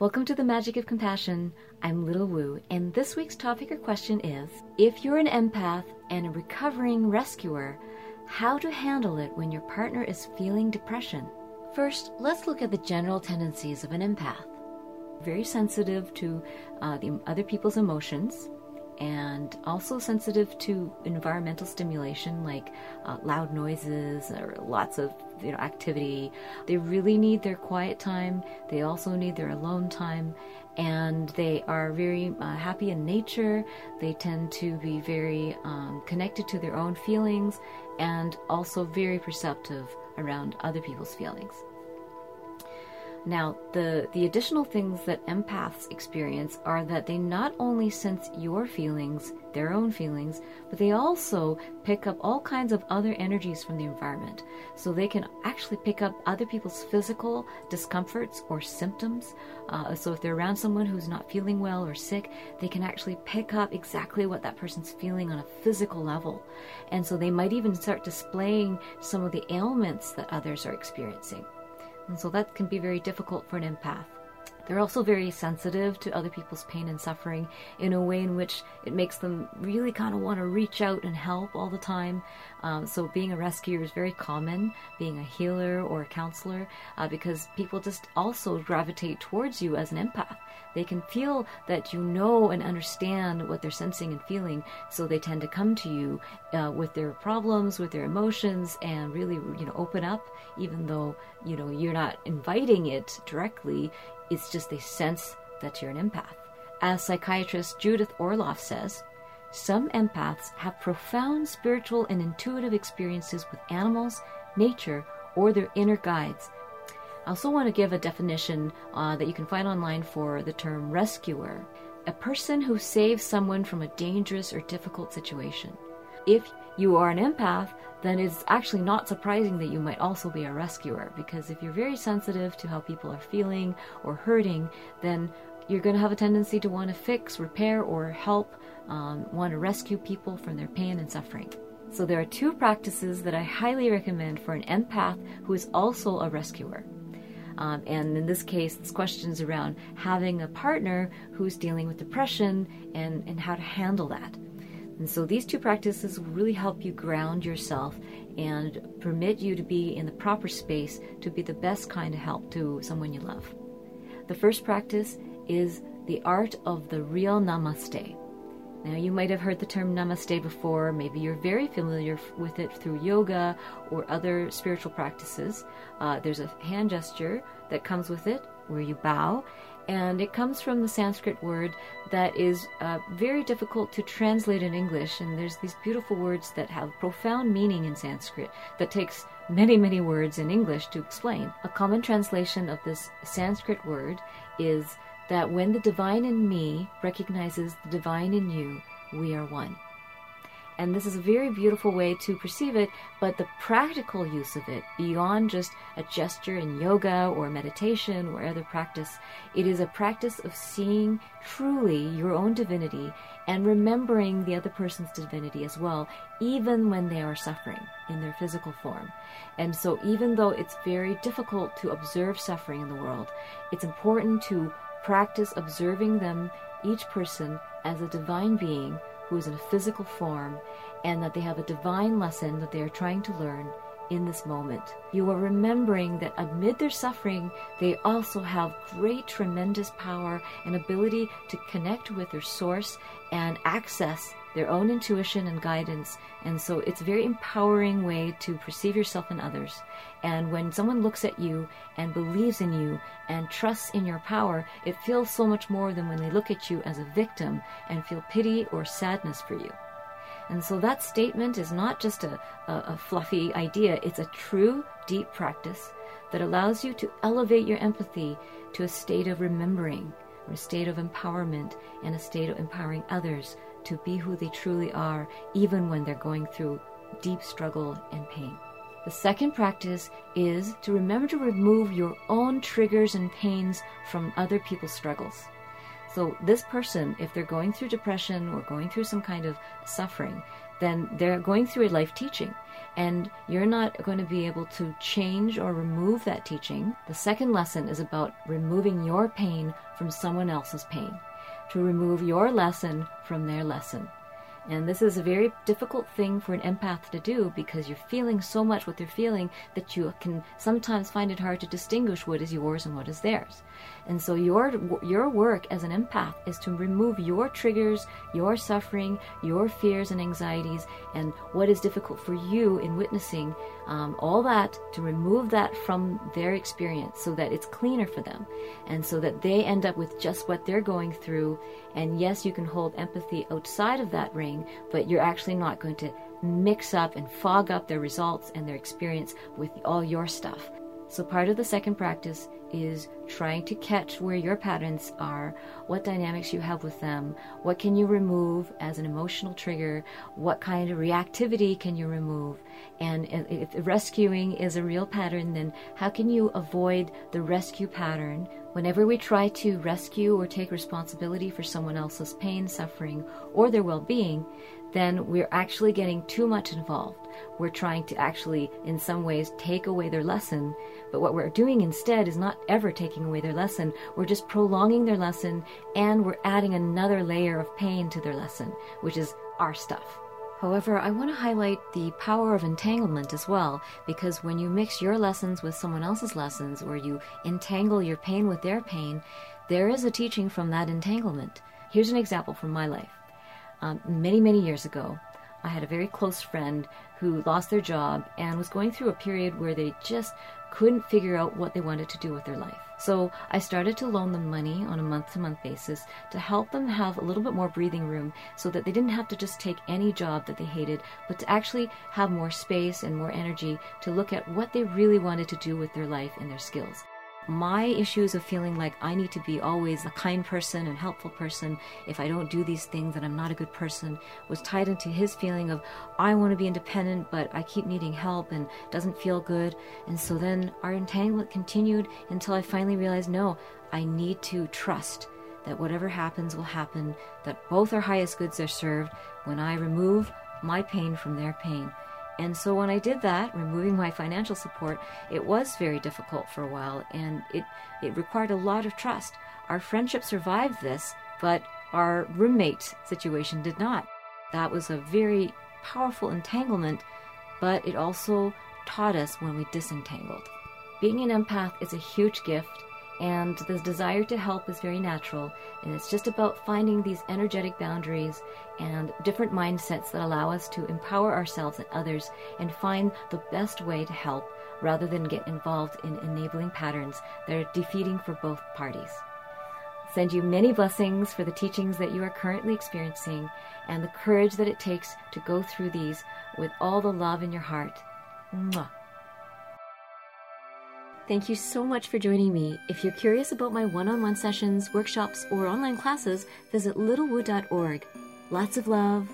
Welcome to the Magic of Compassion. I'm Little Woo, and this week's topic or question is If you're an empath and a recovering rescuer, how to handle it when your partner is feeling depression. First, let's look at the general tendencies of an empath. Very sensitive to uh, the other people's emotions, and also sensitive to environmental stimulation like uh, loud noises or lots of you know activity. They really need their quiet time. They also need their alone time. And they are very uh, happy in nature. They tend to be very um, connected to their own feelings and also very perceptive around other people's feelings now, the, the additional things that empaths experience are that they not only sense your feelings, their own feelings, but they also pick up all kinds of other energies from the environment. So they can actually pick up other people's physical discomforts or symptoms. Uh, so if they're around someone who's not feeling well or sick, they can actually pick up exactly what that person's feeling on a physical level. And so they might even start displaying some of the ailments that others are experiencing. And so that can be very difficult for an empath. They're also very sensitive to other people's pain and suffering in a way in which it makes them really kind of want to reach out and help all the time. Um, so, being a rescuer is very common, being a healer or a counselor, uh, because people just also gravitate towards you as an empath. They can feel that you know and understand what they're sensing and feeling, so they tend to come to you uh, with their problems, with their emotions, and really, you know, open up, even though you know you're not inviting it directly it's just they sense that you're an empath. As psychiatrist Judith Orloff says, some empaths have profound spiritual and intuitive experiences with animals, nature, or their inner guides. I also want to give a definition uh, that you can find online for the term rescuer a person who saves someone from a dangerous or difficult situation. If you are an empath, then it's actually not surprising that you might also be a rescuer because if you're very sensitive to how people are feeling or hurting, then you're going to have a tendency to want to fix, repair, or help, um, want to rescue people from their pain and suffering. So there are two practices that I highly recommend for an empath who is also a rescuer. Um, and in this case, this question is around having a partner who's dealing with depression and, and how to handle that. And so these two practices will really help you ground yourself and permit you to be in the proper space to be the best kind of help to someone you love. The first practice is the art of the real namaste. Now, you might have heard the term namaste before. Maybe you're very familiar with it through yoga or other spiritual practices. Uh, there's a hand gesture that comes with it where you bow, and it comes from the Sanskrit word that is uh, very difficult to translate in English. And there's these beautiful words that have profound meaning in Sanskrit that takes many, many words in English to explain. A common translation of this Sanskrit word is that when the divine in me recognizes the divine in you, we are one. And this is a very beautiful way to perceive it, but the practical use of it, beyond just a gesture in yoga or meditation or other practice, it is a practice of seeing truly your own divinity and remembering the other person's divinity as well, even when they are suffering in their physical form. And so, even though it's very difficult to observe suffering in the world, it's important to practice observing them, each person, as a divine being who is in a physical form, and that they have a divine lesson that they are trying to learn in this moment. You are remembering that amid their suffering, they also have great, tremendous power and ability to connect with their source and access their own intuition and guidance. And so it's a very empowering way to perceive yourself and others. And when someone looks at you and believes in you and trusts in your power, it feels so much more than when they look at you as a victim and feel pity or sadness for you. And so that statement is not just a, a, a fluffy idea, it's a true, deep practice that allows you to elevate your empathy to a state of remembering, or a state of empowerment, and a state of empowering others to be who they truly are, even when they're going through deep struggle and pain. The second practice is to remember to remove your own triggers and pains from other people's struggles. So, this person, if they're going through depression or going through some kind of suffering, then they're going through a life teaching and you're not going to be able to change or remove that teaching. The second lesson is about removing your pain from someone else's pain, to remove your lesson from their lesson. And this is a very difficult thing for an empath to do because you're feeling so much what they're feeling that you can sometimes find it hard to distinguish what is yours and what is theirs. And so your your work as an empath is to remove your triggers, your suffering, your fears and anxieties, and what is difficult for you in witnessing um, all that to remove that from their experience so that it's cleaner for them, and so that they end up with just what they're going through. And yes, you can hold empathy outside of that ring, but you're actually not going to mix up and fog up their results and their experience with all your stuff. So, part of the second practice is trying to catch where your patterns are, what dynamics you have with them, what can you remove as an emotional trigger, what kind of reactivity can you remove, and if rescuing is a real pattern, then how can you avoid the rescue pattern? Whenever we try to rescue or take responsibility for someone else's pain, suffering, or their well being, then we're actually getting too much involved. We're trying to actually, in some ways, take away their lesson. But what we're doing instead is not ever taking away their lesson. We're just prolonging their lesson and we're adding another layer of pain to their lesson, which is our stuff. However, I want to highlight the power of entanglement as well, because when you mix your lessons with someone else's lessons, or you entangle your pain with their pain, there is a teaching from that entanglement. Here's an example from my life. Um, many, many years ago, I had a very close friend who lost their job and was going through a period where they just couldn't figure out what they wanted to do with their life. So I started to loan them money on a month to month basis to help them have a little bit more breathing room so that they didn't have to just take any job that they hated, but to actually have more space and more energy to look at what they really wanted to do with their life and their skills my issues of feeling like I need to be always a kind person and helpful person. If I don't do these things, then I'm not a good person, was tied into his feeling of I want to be independent, but I keep needing help and doesn't feel good. And so then our entanglement continued until I finally realized no, I need to trust that whatever happens will happen, that both our highest goods are served when I remove my pain from their pain. And so when I did that, removing my financial support, it was very difficult for a while and it, it required a lot of trust. Our friendship survived this, but our roommate situation did not. That was a very powerful entanglement, but it also taught us when we disentangled. Being an empath is a huge gift and the desire to help is very natural. And it's just about finding these energetic boundaries and different mindsets that allow us to empower ourselves and others and find the best way to help rather than get involved in enabling patterns that are defeating for both parties. Send you many blessings for the teachings that you are currently experiencing and the courage that it takes to go through these with all the love in your heart. Mwah. Thank you so much for joining me. If you're curious about my one on one sessions, workshops, or online classes, visit littlewoo.org. Lots of love,